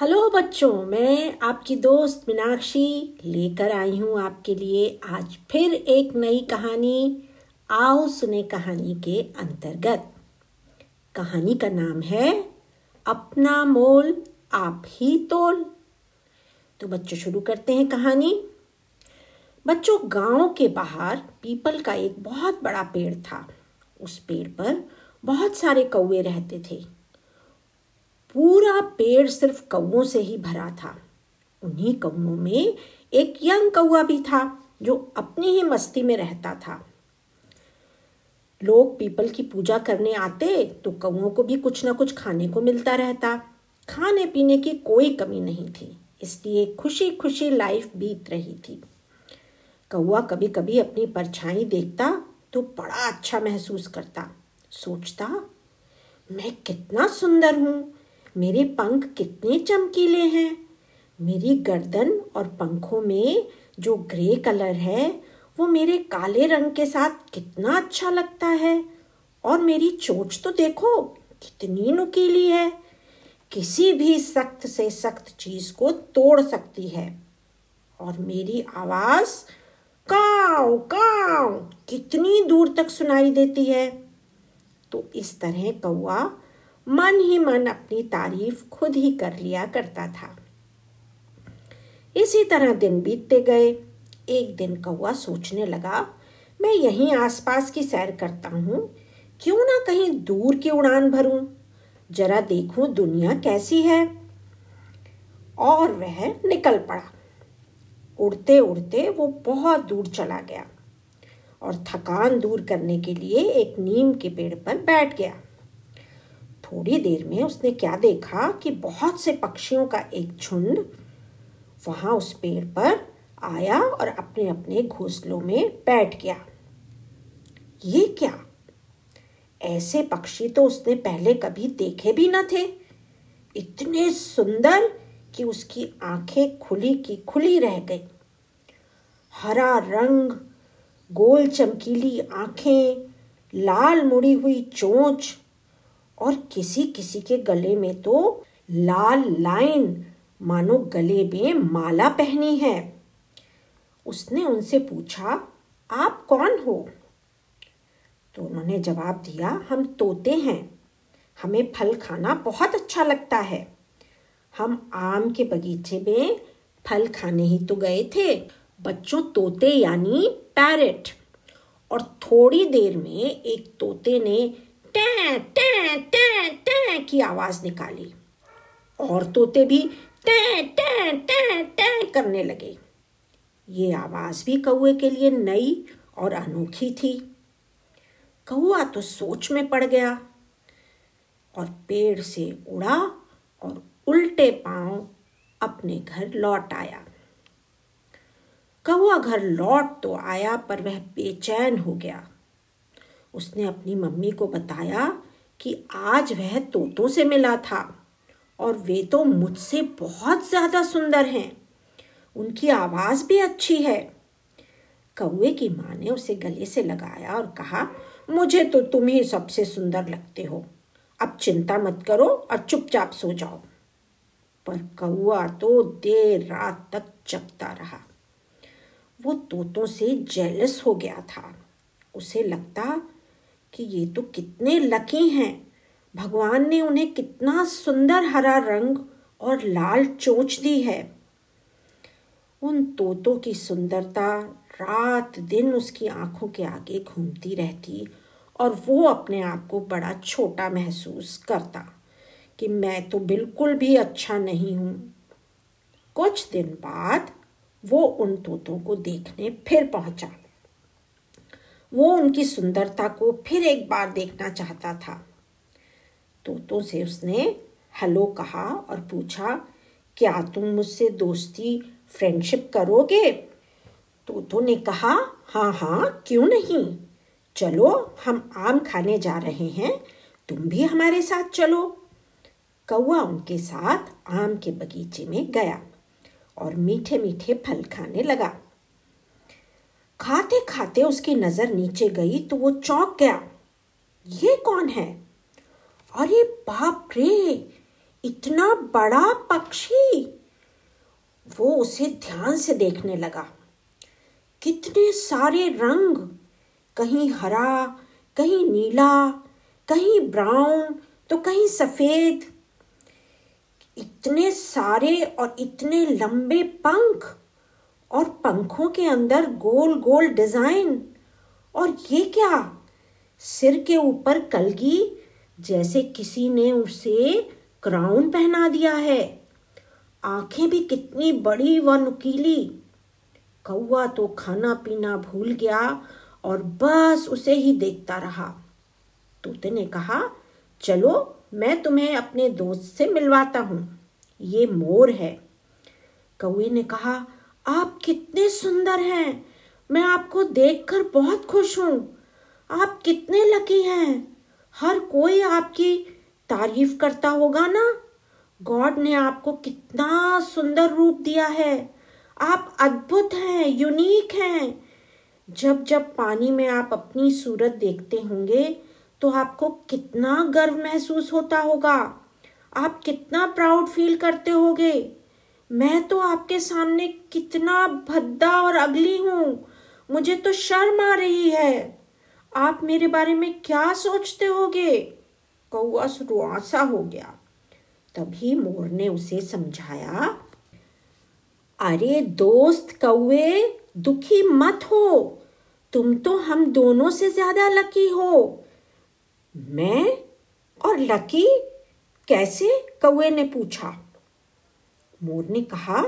Hello बच्चों, मैं आपकी दोस्त मीनाक्षी लेकर आई हूँ आपके लिए आज फिर एक नई कहानी, आओ सुने कहानी के अंतर्गत। कहानी का नाम है, अपना मोल आप ही तोल। तो बच्चों, शुरू करते हैं कहानी। बच्चों, गाँव के बाहर पीपल का एक बहुत बड़ा पेड़ था। उस पेड़ पर बहुत सारे कौए रहते थे। पूरा पेड़ सिर्फ़ कौवों से ही भरा था। उन्हीं कौओं में एक यंग कौआ भी था जो अपनी ही मस्ती में रहता था। लोग पीपल की पूजा करने आते तो कौओं को भी कुछ ना कुछ खाने को मिलता रहता। खाने पीने की कोई कमी नहीं थी, इसलिए खुशी खुशी लाइफ बीत रही थी। कौआ कभी कभी अपनी परछाई देखता तो बड़ा अच्छा महसूस करता, सोचता, मैं कितना सुंदर हूँ मेरे पंख कितने चमकीले हैं। मेरी गर्दन और पंखों में जो ग्रे कलर है, वो मेरे काले रंग के साथ कितना अच्छा लगता है। और मेरी चोच तो देखो, कितनी नुकीली है। किसी भी सख्त से सख्त चीज़ को तोड़ सकती है। और मेरी आवाज़ काव काव कितनी दूर तक सुनाई देती है। तो इस तरह कौआ मन ही मन अपनी तारीफ़ खुद ही कर लिया करता था। इसी तरह दिन बीतते गए। एक दिन कौआ सोचने लगा, मैं यहीं आसपास की सैर करता हूँ। क्यों ना कहीं दूर की उड़ान भरूं? जरा देखूँ दुनिया कैसी है। और वह निकल पड़ा। उड़ते उड़ते वो बहुत दूर चला गया और थकान दूर करने के लिए एक नीम के पेड़ पर बैठ गया। थोड़ी देर में उसने क्या देखा कि बहुत से पक्षियों का एक झुंड वहाँ उस पेड़ पर आया और अपने अपने घोंसलों में बैठ गया। ये क्या? ऐसे पक्षी तो उसने पहले कभी देखे भी न थे। इतने सुंदर कि उसकी आँखें खुली की खुली रह गई। हरा रंग, गोल चमकीली आँखें, लाल मुड़ी हुई चोंच और किसी किसी के गले में तो लाल लाइन, मानो गले में माला पहनी है। उसने उनसे पूछा, आप कौन हो? तो उन्होंने जवाब दिया, हम तोते हैं। हमें फल खाना बहुत अच्छा लगता है। हम आम के बगीचे में फल खाने ही तो गए थे। बच्चों तोते यानी पैरेट। और थोड़ी देर में एक तोते ने टै टै टै टै की आवाज़ निकाली। और तोते भी टै टै टै टै करने लगे। ये आवाज़ भी कौए के लिए नई और अनोखी थी। कौआ तो सोच में पड़ गया और पेड़ से उड़ा और उल्टे पाँव अपने घर लौट आया। कौआ घर लौट तो आया, पर वह बेचैन हो गया। उसने अपनी मम्मी को बताया कि आज वह तोतों से मिला था और वे तो मुझसे बहुत ज़्यादा सुंदर हैं। उनकी आवाज़ भी अच्छी है। कौए की माँ ने उसे गले से लगाया और कहा, मुझे तो तुम ही सबसे सुंदर लगते हो। अब चिंता मत करो और चुपचाप सो जाओ। पर कौआ तो देर रात तक जगता रहा। वो तोतों से जेलस हो गया था। उसे लगता कि ये तो कितने लकी हैं। भगवान ने उन्हें कितना सुंदर हरा रंग और लाल चोच दी है। उन तोतों की सुंदरता रात दिन उसकी आँखों के आगे घूमती रहती और वो अपने आप को बड़ा छोटा महसूस करता कि मैं तो बिल्कुल भी अच्छा नहीं हूँ। कुछ दिन बाद वो उन तोतों को देखने फिर पहुँचा। वो उनकी सुंदरता को फिर एक बार देखना चाहता था। तोतों से उसने हेलो कहा और पूछा, क्या तुम मुझसे दोस्ती, फ्रेंडशिप करोगे? तोतों ने कहा हाँ हाँ क्यों नहीं? चलो, हम आम खाने जा रहे हैं, तुम भी हमारे साथ चलो। कौआ उनके साथ आम के बगीचे में गया और मीठे मीठे फल खाने लगा। खाते खाते उसकी नज़र नीचे गई तो वो चौंक गया। ये कौन है? अरे बाप रे, इतना बड़ा पक्षी। वो उसे ध्यान से देखने लगा। कितने सारे रंग, कहीं हरा, कहीं नीला, कहीं ब्राउन तो कहीं सफ़ेद। इतने सारे और इतने लंबे पंख और पंखों के अंदर गोल गोल डिज़ाइन। और ये क्या? सिर के ऊपर कलगी, जैसे किसी ने उसे क्राउन पहना दिया है। आँखें भी कितनी बड़ी व नुकीली। कौआ तो खाना पीना भूल गया और बस उसे ही देखता रहा। तोते ने कहा, चलो, मैं तुम्हें अपने दोस्त से मिलवाता हूँ। ये मोर है। कौए ने कहा आप कितने सुंदर हैं। मैं आपको देखकर बहुत खुश हूँ। आप कितने लकी हैं। हर कोई आपकी तारीफ़ करता होगा ना? गॉड ने आपको कितना सुंदर रूप दिया है। आप अद्भुत हैं यूनिक हैं। जब जब पानी में आप अपनी सूरत देखते होंगे तो आपको कितना गर्व महसूस होता होगा। आप कितना प्राउड फील करते होगे। मैं तो आपके सामने कितना भद्दा और अगली हूँ। मुझे तो शर्म आ रही है। आप मेरे बारे में क्या सोचते होगे? कौआ रुआसा हो गया। तभी मोर ने उसे समझाया, अरे दोस्त कौए, दुखी मत हो। तुम तो हम दोनों से ज़्यादा लकी हो। मैं और लकी? कैसे? कौए ने पूछा। मोर ने कहा,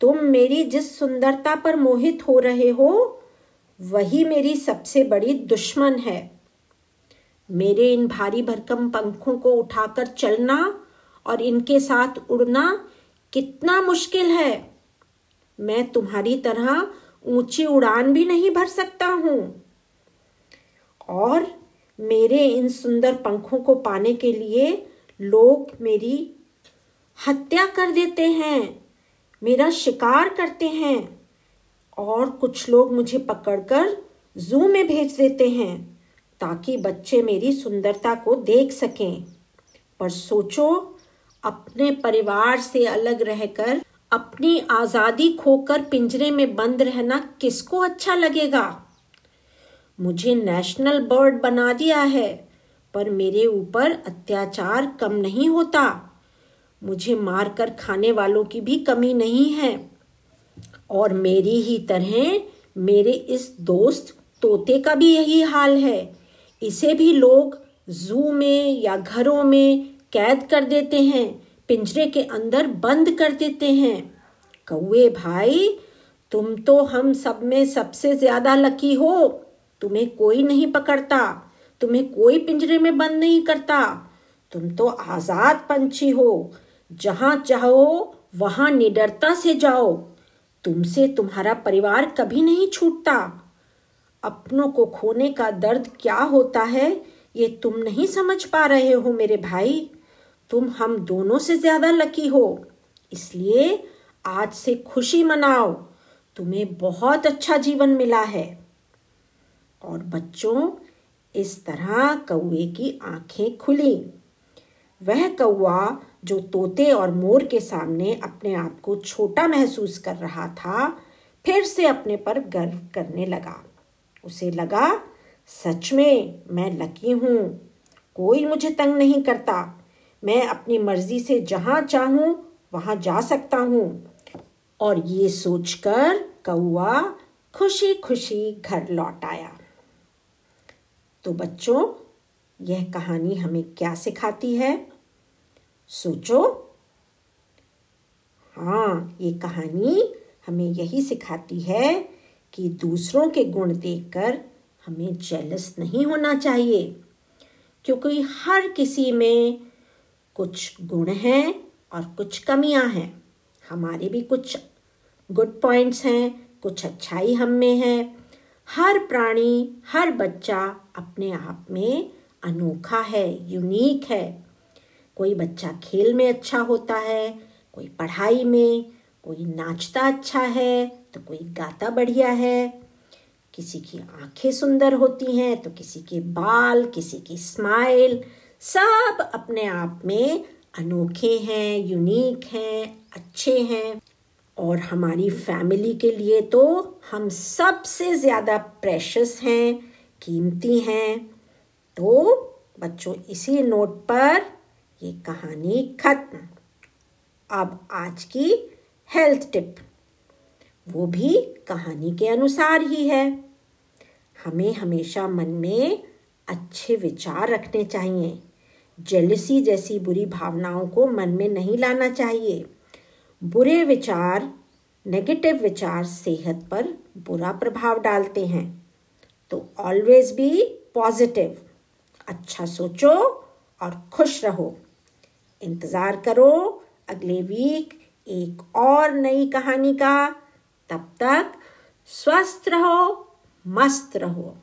तुम मेरी जिस सुंदरता पर मोहित हो रहे हो, वही मेरी सबसे बड़ी दुश्मन है। मेरे इन भारी भरकम पंखों को उठाकर चलना और इनके साथ उड़ना कितना मुश्किल है। मैं तुम्हारी तरह ऊँची उड़ान भी नहीं भर सकता हूँ। और मेरे इन सुंदर पंखों को पाने के लिए लोग मेरी हत्या कर देते हैं, मेरा शिकार करते हैं और कुछ लोग मुझे पकड़कर जू में भेज देते हैं ताकि बच्चे मेरी सुंदरता को देख सकें। पर सोचो, अपने परिवार से अलग रहकर, अपनी आज़ादी खोकर पिंजरे में बंद रहना किसको अच्छा लगेगा? मुझे नेशनल बर्ड बना दिया है, पर मेरे ऊपर अत्याचार कम नहीं होता। मुझे मारकर खाने वालों की भी कमी नहीं है। और मेरी ही तरह मेरे इस दोस्त तोते का भी यही हाल है। इसे भी लोग जू में या घरों में कैद कर देते हैं, पिंजरे के अंदर बंद कर देते हैं। कौए भाई, तुम तो हम सब में सबसे ज़्यादा लकी हो। तुम्हें कोई नहीं पकड़ता, तुम्हें कोई पिंजरे में बंद नहीं करता। तुम तो आज़ाद पंछी हो। जहाँ चाहो, वहाँ निडरता से जाओ। तुमसे तुम्हारा परिवार कभी नहीं छूटता। अपनों को खोने का दर्द क्या होता है, ये तुम नहीं समझ पा रहे हो मेरे भाई। तुम हम दोनों से ज़्यादा लकी हो। इसलिए आज से खुशी मनाओ। तुम्हें बहुत अच्छा जीवन मिला है। और बच्चों, इस तरह कौए की आँखें खुली। वह कौआ जो तोते और मोर के सामने अपने आप को छोटा महसूस कर रहा था, फिर से अपने पर गर्व करने लगा। उसे लगा, सच में, मैं लकी हूँ। कोई मुझे तंग नहीं करता। मैं अपनी मर्ज़ी से जहाँ चाहूँ, वहाँ जा सकता हूँ। और ये सोचकर कौआ खुशी खुशी घर लौट आया। तो बच्चों, यह कहानी हमें क्या सिखाती है? सोचो। हाँ ये कहानी हमें यही सिखाती है कि दूसरों के गुण देखकर हमें जेलस नहीं होना चाहिए, क्योंकि हर किसी में कुछ गुण हैं और कुछ कमियाँ हैं। हमारे भी कुछ गुड पॉइंट्स हैं, कुछ अच्छाई हम में है। हर प्राणी, हर बच्चा अपने आप में अनोखा है यूनिक है। कोई बच्चा खेल में अच्छा होता है, कोई पढ़ाई में, कोई नाचता अच्छा है तो कोई गाता बढ़िया है। किसी की आँखें सुंदर होती हैं तो किसी के बाल, किसी की स्माइल सब अपने आप में अनोखे हैं यूनिक हैं, अच्छे हैं। और हमारी फैमिली के लिए तो हम सबसे ज़्यादा प्रेशस हैं, कीमती हैं। तो बच्चों, इसी नोट पर ये कहानी खत्म। अब आज की हेल्थ टिप वो भी कहानी के अनुसार ही है। हमें हमेशा मन में अच्छे विचार रखने चाहिए। जेलसी जैसी बुरी भावनाओं को मन में नहीं लाना चाहिए। बुरे विचार नेगेटिव विचार सेहत पर बुरा प्रभाव डालते हैं। तो ऑलवेज बी पॉजिटिव अच्छा सोचो और खुश रहो। इंतज़ार करो। अगले वीक एक और नई कहानी का। तब तक स्वस्थ रहो, मस्त रहो।